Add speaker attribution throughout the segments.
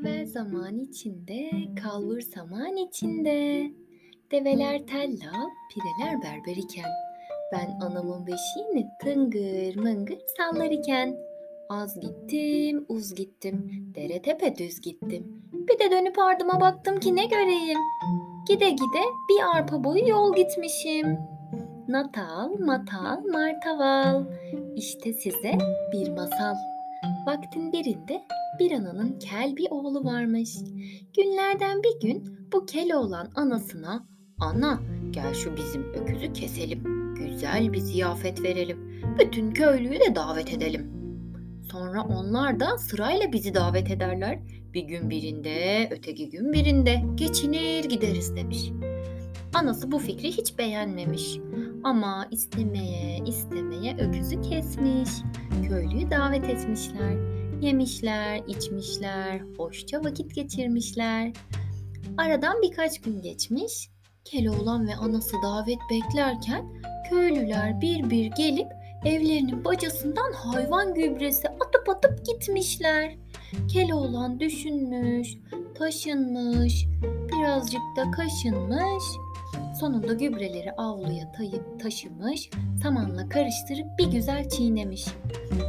Speaker 1: Evvel zaman içinde, kalbur zaman içinde. Develer tellal, pireler berber iken. Ben anamın beşiğini tıngır mıngır sallar iken. Az gittim, uz gittim, dere tepe düz gittim. Bir de dönüp ardıma baktım ki ne göreyim. Gide gide bir arpa boyu yol gitmişim. Natal, matal, martaval. İşte size bir masal. Vaktin birinde bir ananın kel bir oğlu varmış. Günlerden bir gün bu kel oğlan anasına "Ana, gel şu bizim öküzü keselim. Güzel bir ziyafet verelim. Bütün köylüyü de davet edelim." Sonra onlar da sırayla bizi davet ederler. Bir gün birinde, öteki gün birinde geçinir gideriz demiş. Anası bu fikri hiç beğenmemiş. Ama istemeye istemeye öküzü kesmiş. Köylüyü davet etmişler. Yemişler, içmişler, hoşça vakit geçirmişler. Aradan birkaç gün geçmiş. Keloğlan ve anası davet beklerken köylüler bir bir gelip evlerinin bacasından hayvan gübresi atıp atıp gitmişler. Keloğlan düşünmüş, taşınmış, birazcık da kaşınmış. Sonunda gübreleri avluya tayıp taşımış, samanla karıştırıp bir güzel çiğnemiş.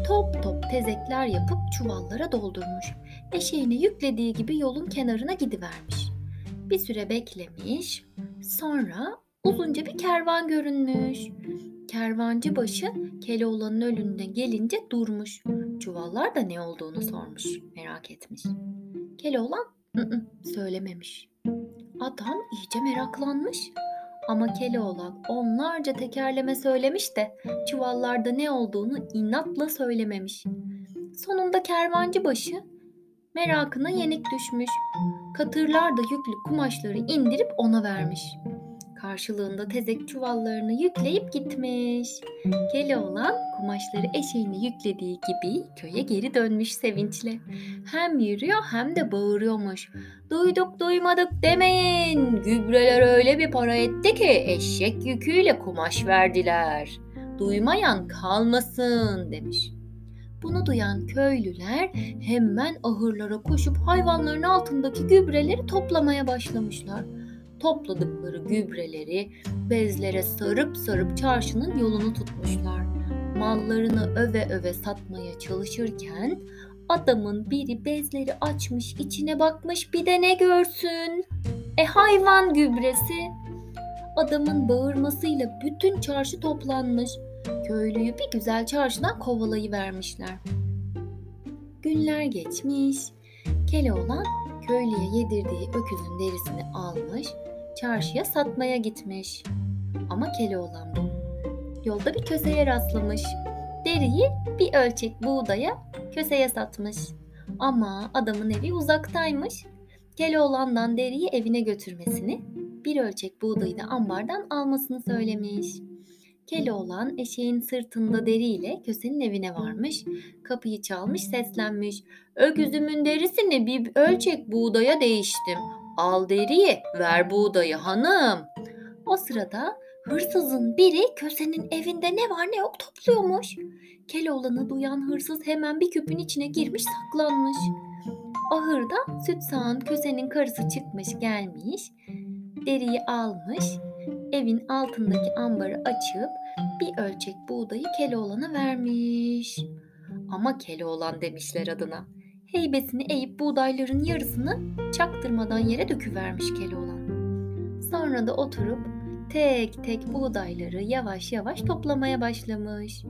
Speaker 1: Top top tezekler yapıp çuvallara doldurmuş. Eşeğine yüklediği gibi yolun kenarına gidivermiş. Bir süre beklemiş, sonra uzunca bir kervan görünmüş. Kervancı başı Keloğlan'ın önüne gelince durmuş. Çuvallar da ne olduğunu sormuş, merak etmiş. Keloğlan -ı, söylememiş. Adam iyice meraklanmış. Ama Keloğlan onlarca tekerleme söylemiş de çuvallarda ne olduğunu inatla söylememiş. Sonunda kervancı başı merakına yenik düşmüş. Katırlar da yüklü kumaşları indirip ona vermiş. Karşılığında tezek çuvallarını yükleyip gitmiş. Keloğlan kumaşları eşeğine yüklediği gibi köye geri dönmüş sevinçle. Hem yürüyor hem de bağırıyormuş. Duyduk duymadık demeyin. Gübreler öyle bir para etti ki eşek yüküyle kumaş verdiler. Duymayan kalmasın demiş. Bunu duyan köylüler hemen ahırlara koşup hayvanların altındaki gübreleri toplamaya başlamışlar topladıkları gübreleri bezlere sarıp sarıp çarşının yolunu tutmuşlar. Mallarını öve öve satmaya çalışırken adamın biri bezleri açmış içine bakmış bir de ne görsün? E hayvan gübresi. Adamın bağırmasıyla bütün çarşı toplanmış. Köylüyü bir güzel çarşıdan kovalayı vermişler. Günler geçmiş. Keloğlan köylüye yedirdiği öküzün derisini almış, çarşıya satmaya gitmiş. Ama Keloğlan bu. Yolda bir köseye rastlamış. Deriyi bir ölçek buğdaya köseye satmış. Ama adamın evi uzaktaymış. Keloğlan'dan deriyi evine götürmesini, bir ölçek buğdayı da ambardan almasını söylemiş. Keloğlan eşeğin sırtında deriyle kösenin evine varmış. Kapıyı çalmış seslenmiş. Öküzümün derisini bir ölçek buğdaya değiştim. Al deriyi, ver buğdayı hanım. O sırada hırsızın biri kösenin evinde ne var ne yok topluyormuş. Keloğlan'ı duyan hırsız hemen bir küpün içine girmiş saklanmış. Ahırda süt sağan kösenin karısı çıkmış gelmiş. Deriyi almış, evin altındaki ambarı açıp bir ölçek buğdayı Keloğlan'a vermiş. Ama Keloğlan demişler adına heybesini eğip buğdayların yarısını çaktırmadan yere döküvermiş Keloğlan. Sonra da oturup tek tek buğdayları yavaş yavaş toplamaya başlamış.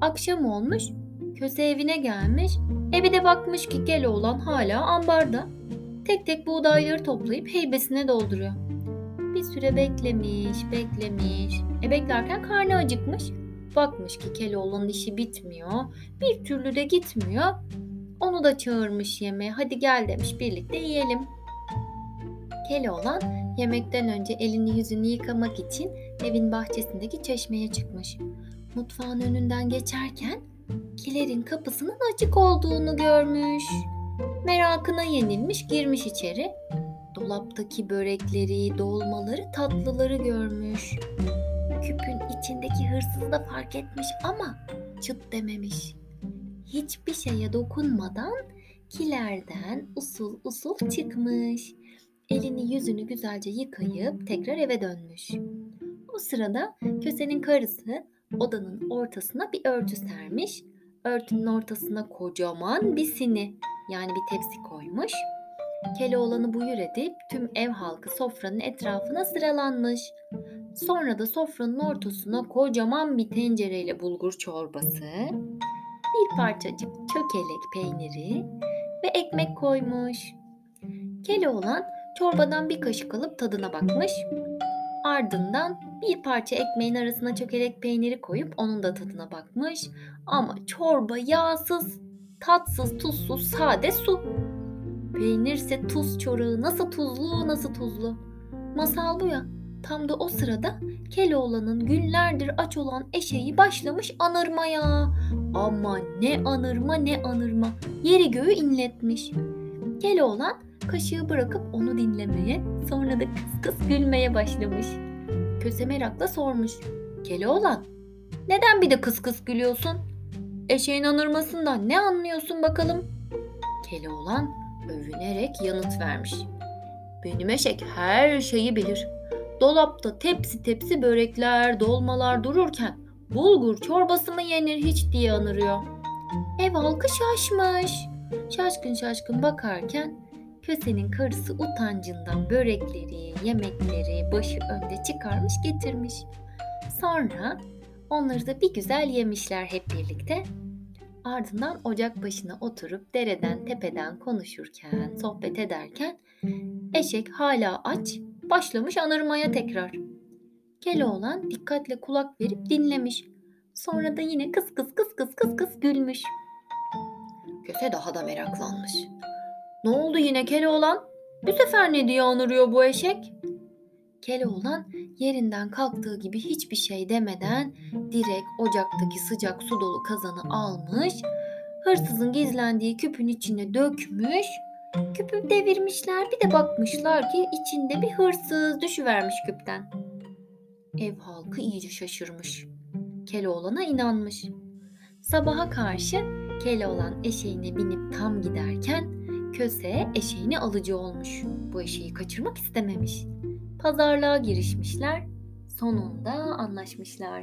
Speaker 1: Akşam olmuş, köse evine gelmiş, evi de bakmış ki Keloğlan hala ambarda. Tek tek buğdayları toplayıp heybesine dolduruyor. Bir süre beklemiş, beklemiş. E beklerken karnı acıkmış. Bakmış ki Keloğlan'ın işi bitmiyor. Bir türlü de gitmiyor. Onu da çağırmış yemeğe. Hadi gel demiş birlikte yiyelim. Keloğlan yemekten önce elini yüzünü yıkamak için evin bahçesindeki çeşmeye çıkmış. Mutfağın önünden geçerken kilerin kapısının açık olduğunu görmüş. Merakına yenilmiş girmiş içeri. Dolaptaki börekleri, dolmaları, tatlıları görmüş. Küpün içindeki hırsız da fark etmiş ama çıt dememiş hiçbir şeye dokunmadan kilerden usul usul çıkmış. Elini yüzünü güzelce yıkayıp tekrar eve dönmüş. O sırada kösenin karısı odanın ortasına bir örtü sermiş. Örtünün ortasına kocaman bir sini yani bir tepsi koymuş. Keloğlan'ı buyur edip tüm ev halkı sofranın etrafına sıralanmış. Sonra da sofranın ortasına kocaman bir tencereyle bulgur çorbası, bir parçacık çökelek peyniri ve ekmek koymuş. Keloğlan çorbadan bir kaşık alıp tadına bakmış. Ardından bir parça ekmeğin arasına çökelek peyniri koyup onun da tadına bakmış. Ama çorba yağsız, tatsız, tuzsuz, sade su. Peynirse tuz çorağı nasıl tuzlu nasıl tuzlu. Masal bu ya. Tam da o sırada Keloğlan'ın günlerdir aç olan eşeği başlamış anırmaya. Ama ne anırma ne anırma. Yeri göğü inletmiş. Keloğlan kaşığı bırakıp onu dinlemeye, sonra da kıs kıs gülmeye başlamış. Köse merakla sormuş. Keloğlan, neden bir de kıs kıs gülüyorsun? Eşeğin anırmasından ne anlıyorsun bakalım? Keloğlan övünerek yanıt vermiş. Benim eşek her şeyi bilir. Dolapta tepsi tepsi börekler, dolmalar dururken bulgur çorbası mı yenir hiç diye anırıyor. Ev halkı şaşmış. Şaşkın şaşkın bakarken kösenin karısı utancından börekleri, yemekleri başı önde çıkarmış getirmiş. Sonra onları da bir güzel yemişler hep birlikte. Ardından ocak başına oturup dereden tepeden konuşurken, sohbet ederken eşek hala aç, başlamış anırmaya tekrar. Keloğlan dikkatle kulak verip dinlemiş. Sonra da yine kıs kıs kıs kıs kıs kıs gülmüş. Köse daha da meraklanmış. Ne oldu yine Keloğlan? Bu sefer ne diye anırıyor bu eşek? Keloğlan yerinden kalktığı gibi hiçbir şey demeden direkt ocaktaki sıcak su dolu kazanı almış, hırsızın gizlendiği küpün içine dökmüş, küpü devirmişler bir de bakmışlar ki içinde bir hırsız düşüvermiş küpten. Ev halkı iyice şaşırmış. Keloğlan'a inanmış. Sabaha karşı Keloğlan eşeğine binip tam giderken Köse eşeğini alıcı olmuş. Bu eşeği kaçırmak istememiş. Pazarlığa girişmişler. Sonunda anlaşmışlar.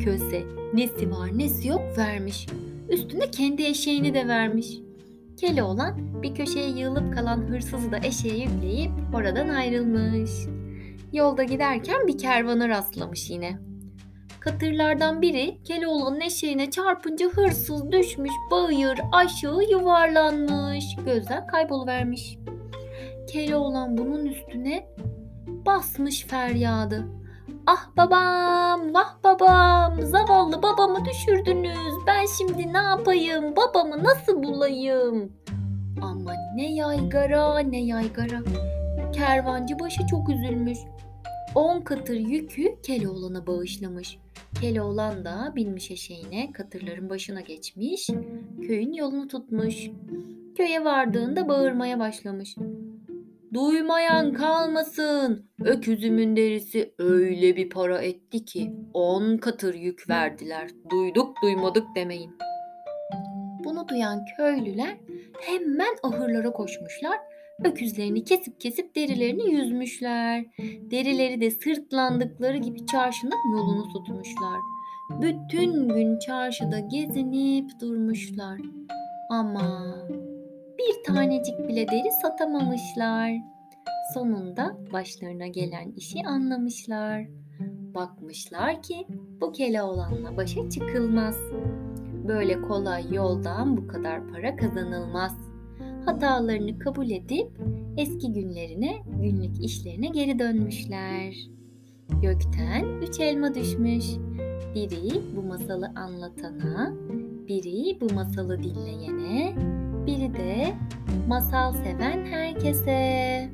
Speaker 1: Köse nesi var nesi yok vermiş. Üstüne kendi eşeğini de vermiş. Keloğlan bir köşeye yığılıp kalan hırsızı da eşeğe yükleyip oradan ayrılmış. Yolda giderken bir kervana rastlamış yine. Katırlardan biri Keloğlan'ın eşeğine çarpınca hırsız düşmüş, bayır aşağı yuvarlanmış, gözden kayboluvermiş. Keloğlan bunun üstüne basmış feryadı. Ah babam, vah babam, zavallı babamı düşürdünüz. Ben şimdi ne yapayım, babamı nasıl bulayım? Ama ne yaygara, ne yaygara. Kervancı başı çok üzülmüş. On katır yükü Keloğlan'a bağışlamış. Keloğlan da binmiş eşeğine katırların başına geçmiş, köyün yolunu tutmuş. Köye vardığında bağırmaya başlamış. Duymayan kalmasın. Öküzümün derisi öyle bir para etti ki on katır yük verdiler. Duyduk duymadık demeyin. Bunu duyan köylüler hemen ahırlara koşmuşlar. Öküzlerini kesip kesip derilerini yüzmüşler. Derileri de sırtlandıkları gibi çarşının yolunu tutmuşlar. Bütün gün çarşıda gezinip durmuşlar. Ama bir tanecik bile deri satamamışlar. Sonunda başlarına gelen işi anlamışlar. Bakmışlar ki bu Keloğlan'la başa çıkılmaz. Böyle kolay yoldan bu kadar para kazanılmaz. Hatalarını kabul edip eski günlerine, günlük işlerine geri dönmüşler. Gökten üç elma düşmüş. Biri bu masalı anlatana, biri bu masalı dinleyene, biri de masal seven herkese.